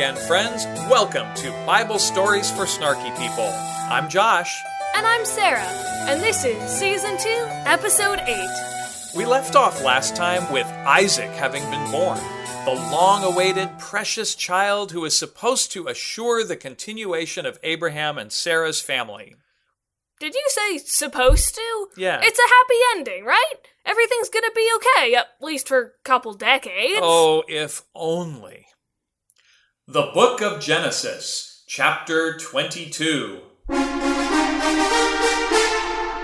again, friends. Welcome to Bible Stories for Snarky People. I'm Josh. And I'm Sarah, and this is Season 2, Episode 8. We left off last time with Isaac having been born, the long awaited, precious child who is supposed to assure the continuation of Abraham and Sarah's family. Did you say supposed to? Yeah. It's a happy ending, right? Everything's gonna be okay, at least for a couple decades. Oh, if only. The Book of Genesis, Chapter 22.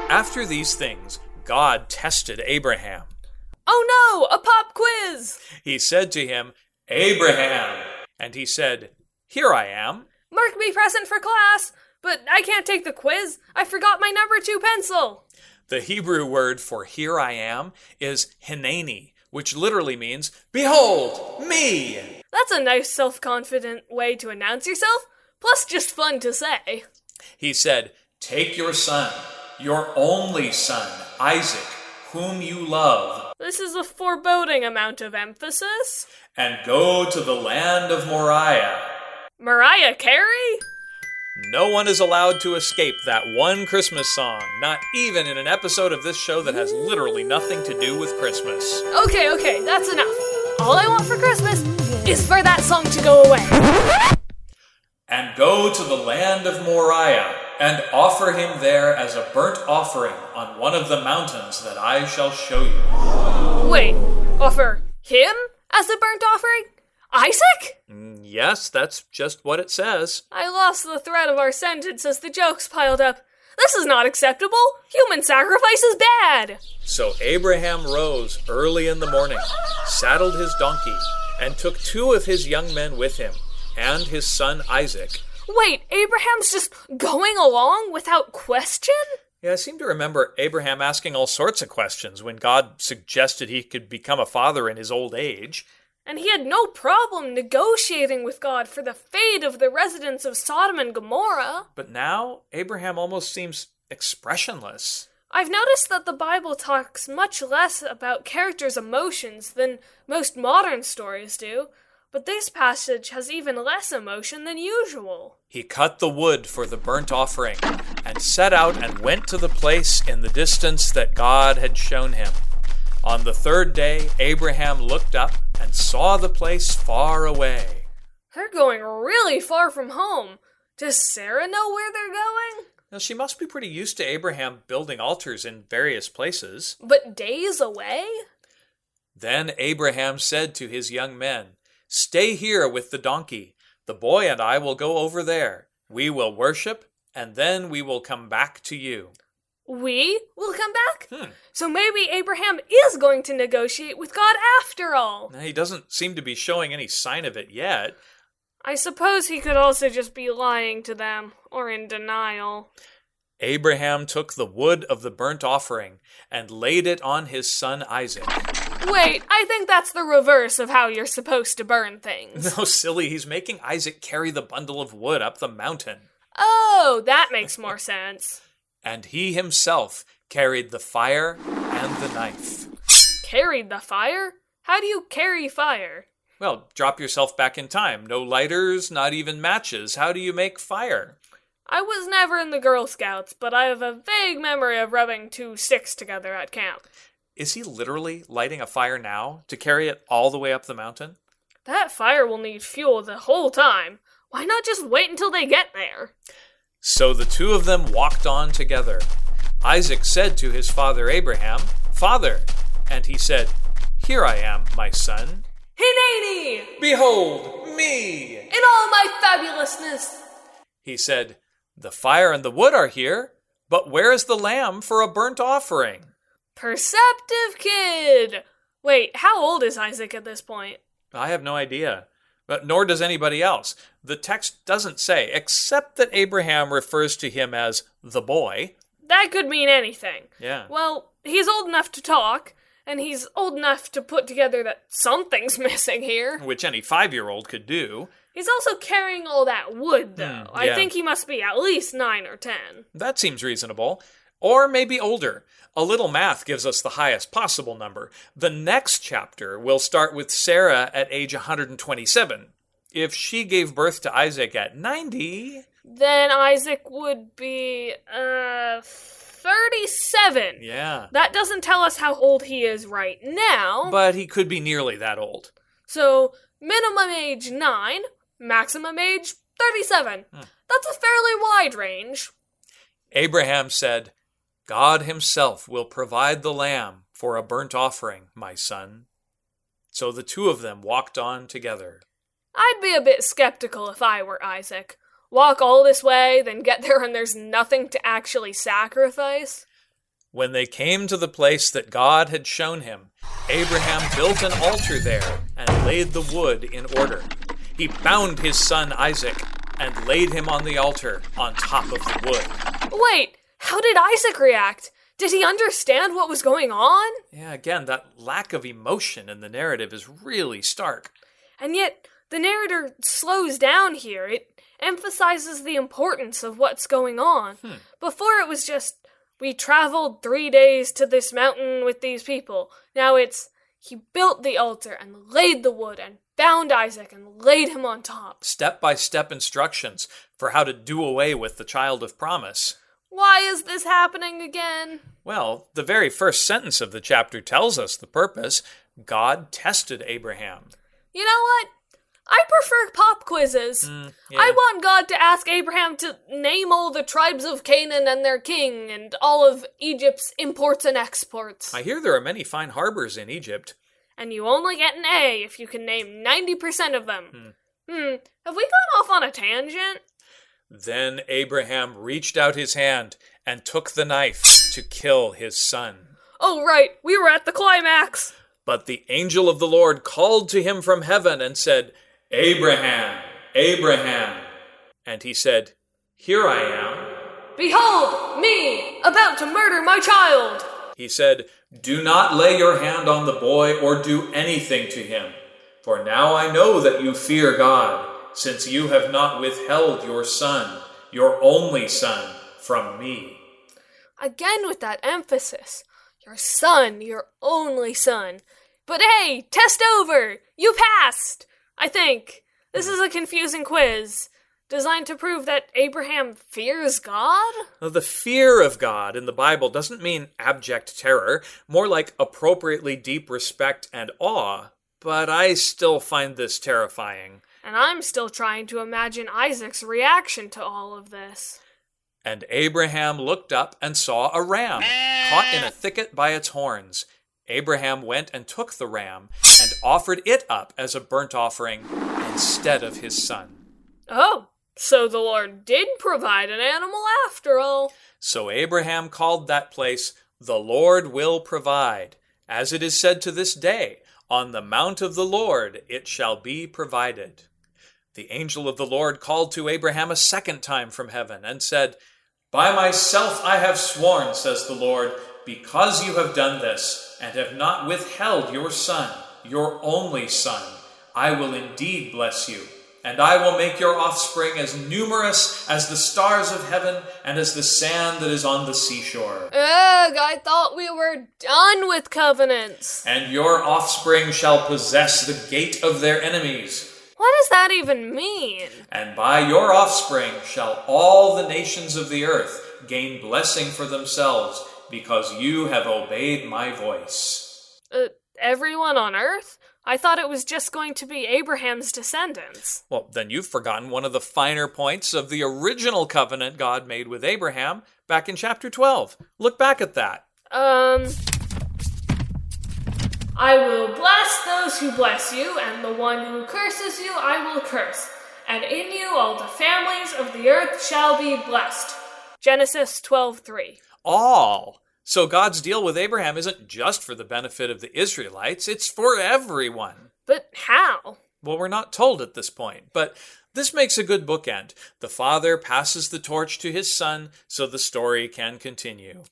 After these things, God tested Abraham. Oh no, a pop quiz! He said to him, Abraham! And he said, Here I am. Mark me present for class, but I can't take the quiz. I forgot my number two pencil. The Hebrew word for here I am is hineni, which literally means, Behold, me! That's a nice self confident way to announce yourself, plus just fun to say. He said, Take your son, your only son, Isaac, whom you love, This is a foreboding amount of emphasis. and go to the land of Moriah. Mariah Carey? No one is allowed to escape that one Christmas song, not even in an episode of this show that has literally nothing to do with Christmas. Okay, okay, that's enough. All I want for Christmas is for that song to go away. And go to the land of Moriah, and offer him there as a burnt offering on one of the mountains that I shall show you. Wait, offer him as a burnt offering? Isaac? Mm, yes, that's just what it says. I lost the thread of our sentence as the jokes piled up. This is not acceptable. Human sacrifice is bad. So Abraham rose early in the morning, saddled his donkey, and took two of his young men with him, and his son Isaac. Wait, Abraham's just going along without question? Yeah, I seem to remember Abraham asking all sorts of questions when God suggested he could become a father in his old age. And he had no problem negotiating with God for the fate of the residents of Sodom and Gomorrah. But now, Abraham almost seems expressionless. I've noticed that the Bible talks much less about characters' emotions than most modern stories do, but this passage has even less emotion than usual. He cut the wood for the burnt offering, and set out and went to the place in the distance that God had shown him. On the third day, Abraham looked up and saw the place far away. They're going really far from home. Does Sarah know where they're going? Now, she must be pretty used to Abraham building altars in various places. But days away? Then Abraham said to his young men, Stay here with the donkey. The boy and I will go over there. We will worship, and then we will come back to you. We will come back? Hmm. So maybe Abraham is going to negotiate with God after all. Now, He doesn't seem to be showing any sign of it yet. I suppose he could also just be lying to them, or in denial. Abraham took the wood of the burnt offering and laid it on his son Isaac. Wait, I think that's the reverse of how you're supposed to burn things. No, silly, he's making Isaac carry the bundle of wood up the mountain. Oh, that makes more sense. And he himself carried the fire and the knife. Carried the fire? How do you carry fire? Well, drop yourself back in time. No lighters, not even matches. How do you make fire? I was never in the Girl Scouts, but I have a vague memory of rubbing two sticks together at camp. Is he literally lighting a fire now to carry it all the way up the mountain? That fire will need fuel the whole time. Why not just wait until they get there? So the two of them walked on together. Isaac said to his father Abraham, Father! And he said, Here I am, my son. Hineni! Behold, me! In all my fabulousness! He said, The fire and the wood are here, but where is the lamb for a burnt offering? Perceptive kid! Wait, how old is Isaac at this point? I have no idea. But nor does anybody else. The text doesn't say, except that Abraham refers to him as the boy. That could mean anything. Yeah. Well, he's old enough to talk, and he's old enough to put together that something's missing here. Which any five year old could do. He's also carrying all that wood, though. Hmm, I think he must be at least nine or ten. That seems reasonable. Or maybe older. A little math gives us the highest possible number. The next chapter will start with Sarah at age 127. if she gave birth to Isaac at 90, Then Isaac would be, uh, 37. yeah. That doesn't tell us how old he is right now. But he could be nearly that old. So, minimum age 9, maximum age 37. Hmm. That's a fairly wide range. Abraham said, God himself will provide the lamb for a burnt offering, my son. So the two of them walked on together. I'd be a bit skeptical if I were Isaac. Walk all this way, then get there and there's nothing to actually sacrifice? When they came to the place that God had shown him, Abraham built an altar there and laid the wood in order. He bound his son Isaac and laid him on the altar on top of the wood. Wait, how did Isaac react? Did he understand what was going on? Yeah, again, that lack of emotion in the narrative is really stark. And yet, the narrator slows down here. It emphasizes the importance of what's going on. Hmm. Before it was just, we traveled three days to this mountain with these people. Now it's, he built the altar and laid the wood and bound Isaac and laid him on top. Step by step instructions for how to do away with the child of promise. Why is this happening again? Well, the very first sentence of the chapter tells us the purpose. God tested Abraham. You know what? I prefer pop quizzes. yeah. I want God to ask Abraham to name all the tribes of Canaan and their king and all of Egypt's imports and exports. I hear there are many fine harbors in Egypt. And you only get an A if you can name 90% of them. Hmm. Have we gone off on a tangent? Then Abraham reached out his hand and took the knife to kill his son. Oh, right. We were at the climax. But the angel of the Lord called to him from heaven and said, Abraham, Abraham. And he said, Here I am. Behold, me, about to murder my child. He said, Do not lay your hand on the boy or do anything to him. For now I know that you fear God, since you have not withheld your son, your only son, from me. Again with that emphasis. Your son, your only son. But hey, test over! You passed! I think. This is a confusing quiz. Designed to prove that Abraham fears God? Now, the fear of God in the Bible doesn't mean abject terror, more like appropriately deep respect and awe, but I still find this terrifying. And I'm still trying to imagine Isaac's reaction to all of this. And Abraham looked up and saw a ram caught in a thicket by its horns. Abraham went and took the ram and offered it up as a burnt offering instead of his son. Oh, so the Lord did provide an animal after all. So Abraham called that place, The Lord will provide. As it is said to this day, On the mount of the Lord it shall be provided. The angel of the Lord called to Abraham a second time from heaven and said, By myself I have sworn, says the Lord, because you have done this, and have not withheld your son, your only son, I will indeed bless you. And I will make your offspring as numerous as the stars of heaven and as the sand that is on the seashore. Ugh, I thought we were done with covenants. And your offspring shall possess the gate of their enemies. What does that even mean? And by your offspring shall all the nations of the earth gain blessing for themselves, because you have obeyed my voice. Uh, everyone on Earth? I thought it was just going to be Abraham's descendants. Well, then you've forgotten one of the finer points of the original covenant God made with Abraham back in chapter 12. Look back at that. Um. I will bless those who bless you, and the one who curses you I will curse. And in you all the families of the earth shall be blessed. Genesis 12:3. All. So God's deal with Abraham isn't just for the benefit of the Israelites, it's for everyone. But how? Well, we're not told at this point, but this makes a good bookend. The father passes the torch to his son so the story can continue.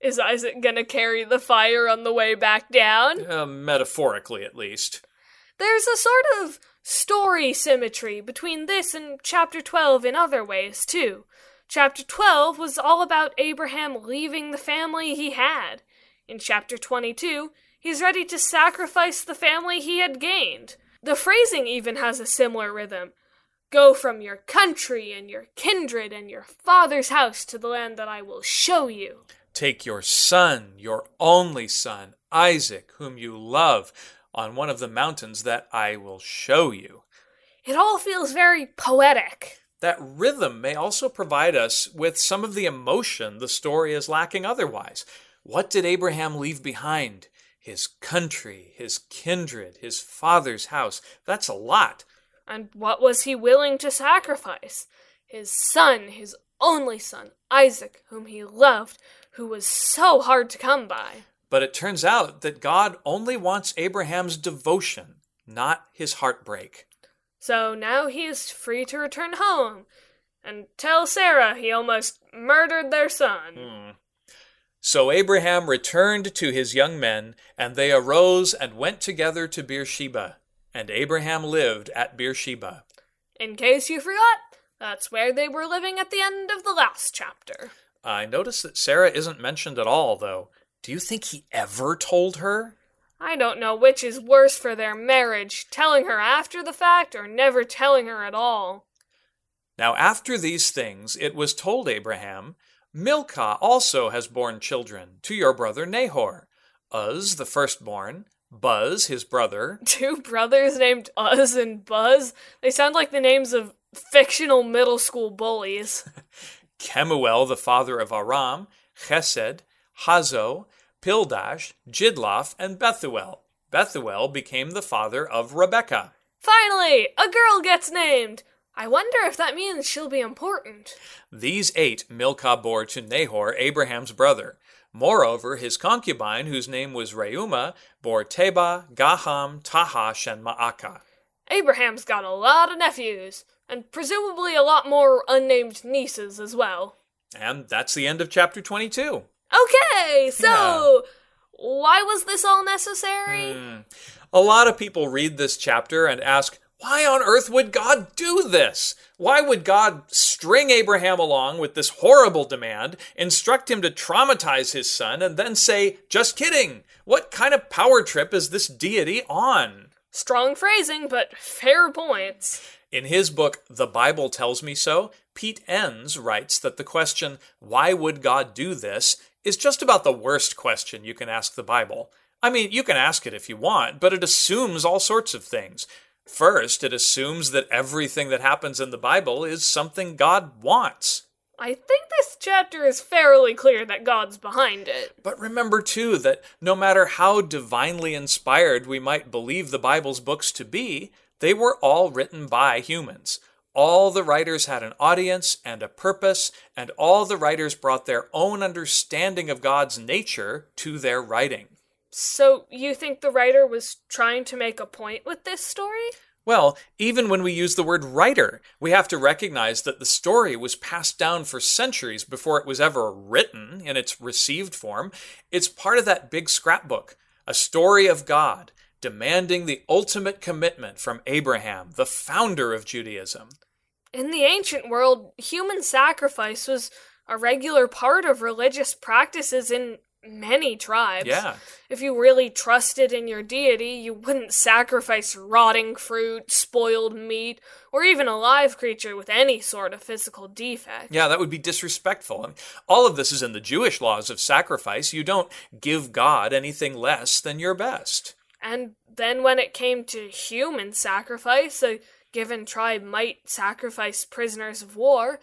Is Isaac gonna carry the fire on the way back down? Uh, metaphorically, at least. There's a sort of story symmetry between this and chapter 12 in other ways, too. Chapter 12 was all about Abraham leaving the family he had. In chapter 22, he's ready to sacrifice the family he had gained. The phrasing even has a similar rhythm. Go from your country and your kindred and your father's house to the land that I will show you. Take your son, your only son, Isaac, whom you love, on one of the mountains that I will show you. It all feels very poetic. That rhythm may also provide us with some of the emotion the story is lacking otherwise. What did Abraham leave behind? His country, his kindred, his father's house. That's a lot. And what was he willing to sacrifice? His son, his only son, Isaac, whom he loved, who was so hard to come by. But it turns out that God only wants Abraham's devotion, not his heartbreak. So now he is free to return home and tell Sarah he almost murdered their son. Hmm. So Abraham returned to his young men, and they arose and went together to Beersheba. And Abraham lived at Beersheba. In case you forgot, that's where they were living at the end of the last chapter. I notice that Sarah isn't mentioned at all, though. Do you think he ever told her? I don't know which is worse for their marriage, telling her after the fact or never telling her at all. Now, after these things, it was told Abraham, Milcah also has borne children to your brother Nahor. Uz, the firstborn, Buz, his brother. Two brothers named Uz and Buzz? They sound like the names of fictional middle school bullies. Kemuel, the father of Aram, Chesed, Hazo, Pildash, Jidlaph, and Bethuel. Bethuel became the father of Rebecca. Finally, a girl gets named! I wonder if that means she'll be important. These eight Milcah bore to Nahor, Abraham's brother. Moreover, his concubine, whose name was Reumah, bore Teba, Gaham, Tahash, and Maacah. Abraham's got a lot of nephews, and presumably a lot more unnamed nieces as well. And that's the end of chapter 22. Okay, so why was this all necessary? Hmm. A lot of people read this chapter and ask, why on earth would God do this? Why would God string Abraham along with this horrible demand, instruct him to traumatize his son, and then say, just kidding? What kind of power trip is this deity on? Strong phrasing, but fair points. In his book, The Bible Tells Me So, Pete Enns writes that the question, why would God do this, is just about the worst question you can ask the Bible. I mean, you can ask it if you want, but it assumes all sorts of things. First, it assumes that everything that happens in the Bible is something God wants. I think this chapter is fairly clear that God's behind it. But remember, too, that no matter how divinely inspired we might believe the Bible's books to be, they were all written by humans. All the writers had an audience and a purpose, and all the writers brought their own understanding of God's nature to their writing. So, you think the writer was trying to make a point with this story? Well, even when we use the word writer, we have to recognize that the story was passed down for centuries before it was ever written in its received form. It's part of that big scrapbook, a story of God demanding the ultimate commitment from Abraham, the founder of Judaism. In the ancient world, human sacrifice was a regular part of religious practices in many tribes. Yeah. If you really trusted in your deity, you wouldn't sacrifice rotting fruit, spoiled meat, or even a live creature with any sort of physical defect. Yeah, that would be disrespectful. And all of this is in the Jewish laws of sacrifice. You don't give God anything less than your best. And then when it came to human sacrifice, a given tribe might sacrifice prisoners of war,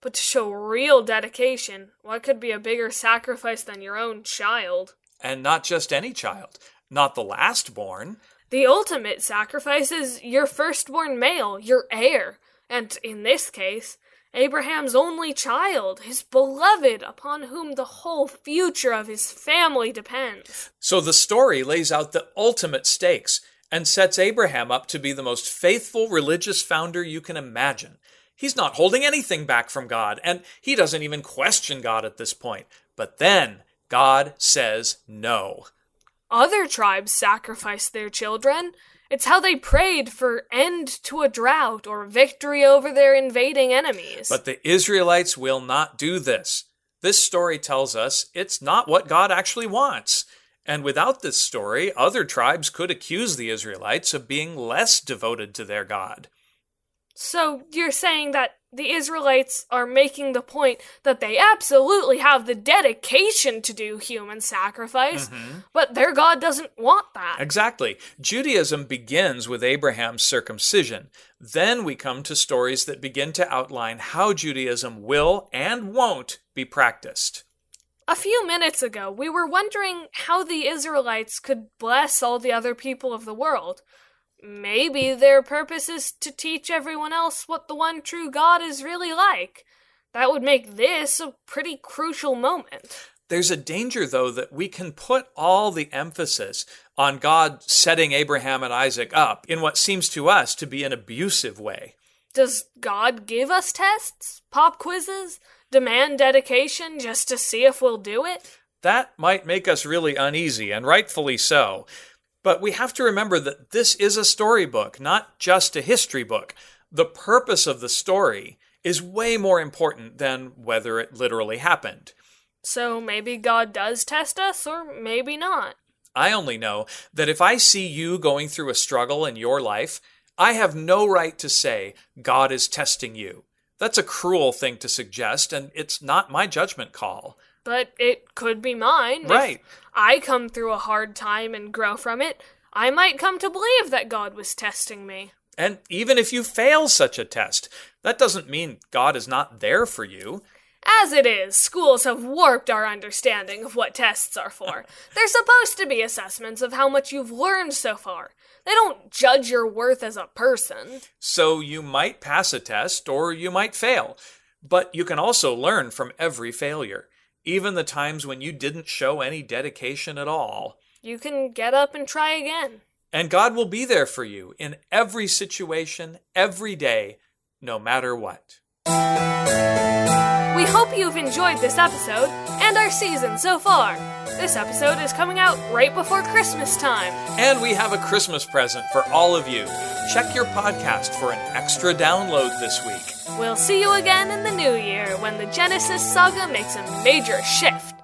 but to show real dedication, what could be a bigger sacrifice than your own child? And not just any child, not the last born. The ultimate sacrifice is your firstborn male, your heir, and in this case, Abraham's only child, his beloved, upon whom the whole future of his family depends. So the story lays out the ultimate stakes and sets Abraham up to be the most faithful religious founder you can imagine. He's not holding anything back from God, and he doesn't even question God at this point. But then God says no. Other tribes sacrificed their children. It's how they prayed for end to a drought or victory over their invading enemies. But the Israelites will not do this. This story tells us it's not what God actually wants. And without this story, other tribes could accuse the Israelites of being less devoted to their God. So you're saying that the Israelites are making the point that they absolutely have the dedication to do human sacrifice, mm-hmm. but their God doesn't want that. Exactly. Judaism begins with Abraham's circumcision. Then we come to stories that begin to outline how Judaism will and won't be practiced. A few minutes ago, we were wondering how the Israelites could bless all the other people of the world. Maybe their purpose is to teach everyone else what the one true God is really like. That would make this a pretty crucial moment. There's a danger, though, that we can put all the emphasis on God setting Abraham and Isaac up in what seems to us to be an abusive way. Does God give us tests, pop quizzes, demand dedication just to see if we'll do it? That might make us really uneasy, and rightfully so. But we have to remember that this is a storybook, not just a history book. The purpose of the story is way more important than whether it literally happened. So maybe God does test us, or maybe not. I only know that if I see you going through a struggle in your life, I have no right to say God is testing you. That's a cruel thing to suggest, and it's not my judgment call. But it could be mine. If Right. I come through a hard time and grow from it. I might come to believe that God was testing me. And even if you fail such a test, that doesn't mean God is not there for you. As it is, schools have warped our understanding of what tests are for. They're supposed to be assessments of how much you've learned so far. They don't judge your worth as a person. So you might pass a test or you might fail. But you can also learn from every failure, even the times when you didn't show any dedication at all. You can get up and try again. And God will be there for you in every situation, every day, no matter what. We hope you've enjoyed this episode and our season so far. This episode is coming out right before Christmas time. And we have a Christmas present for all of you. Check your podcast for an extra download this week. We'll see you again in the new year when the Genesis saga makes a major shift.